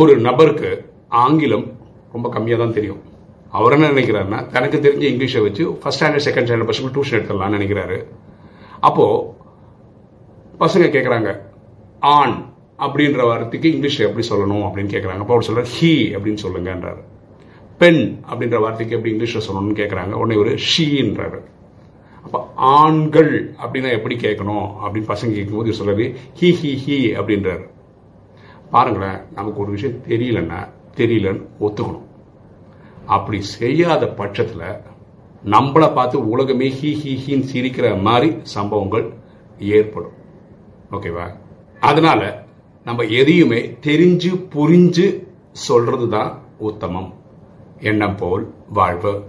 ஒரு நபருக்கு ஆங்கிலம் ரொம்ப கம்மியாக தான் தெரியும். அவர் என்ன நினைக்கிறாருன்னா தனக்கு தெரிஞ்ச இங்கிலீஷை வச்சு ஃபஸ்ட் ஸ்டாண்டர்ட் செகண்ட் ஸ்டாண்டர்ட் பசங்க டியூஷன் எடுத்துடலாம்னு நினைக்கிறாரு. அப்போது பசங்க கேட்குறாங்க ஆன் அப்படின்ற வார்த்தைக்கு இங்கிலீஷில் எப்படி சொல்லணும் அப்படின்னு கேட்குறாங்க அப்போ அவர் சொல்கிறார் ஹீ அப்படின்னு சொல்லுங்கன்றார். பெண் அப்படின்ற வார்த்தைக்கு எப்படி இங்கிலீஷில் சொல்லணும்னு கேட்குறாங்க உடனே ஒரு ஷீன்றாரு. அப்போ ஆண்கள் அப்படின்னா எப்படி கேட்கணும் அப்படின்னு பசங்க கேட்கும்போது இவர் ஹி ஹி ஹி அப்படின்றாரு. பாருங்களேன் நமக்கு ஒரு விஷயம் தெரியலன்னா தெரியலன்னு ஒத்துக்கணும். அப்படி செய்யாத பட்சத்தில் நம்மளை பார்த்து உலகமே ஹி ஹி ஹீன்னு சிரிக்கிற மாதிரி சம்பவங்கள் ஏற்படும். ஓகேவா? அதனால நம்ம எதையுமே தெரிஞ்சு புரிஞ்சு சொல்றது தான் உத்தமம். எண்ணம் போல் வாழ்வு.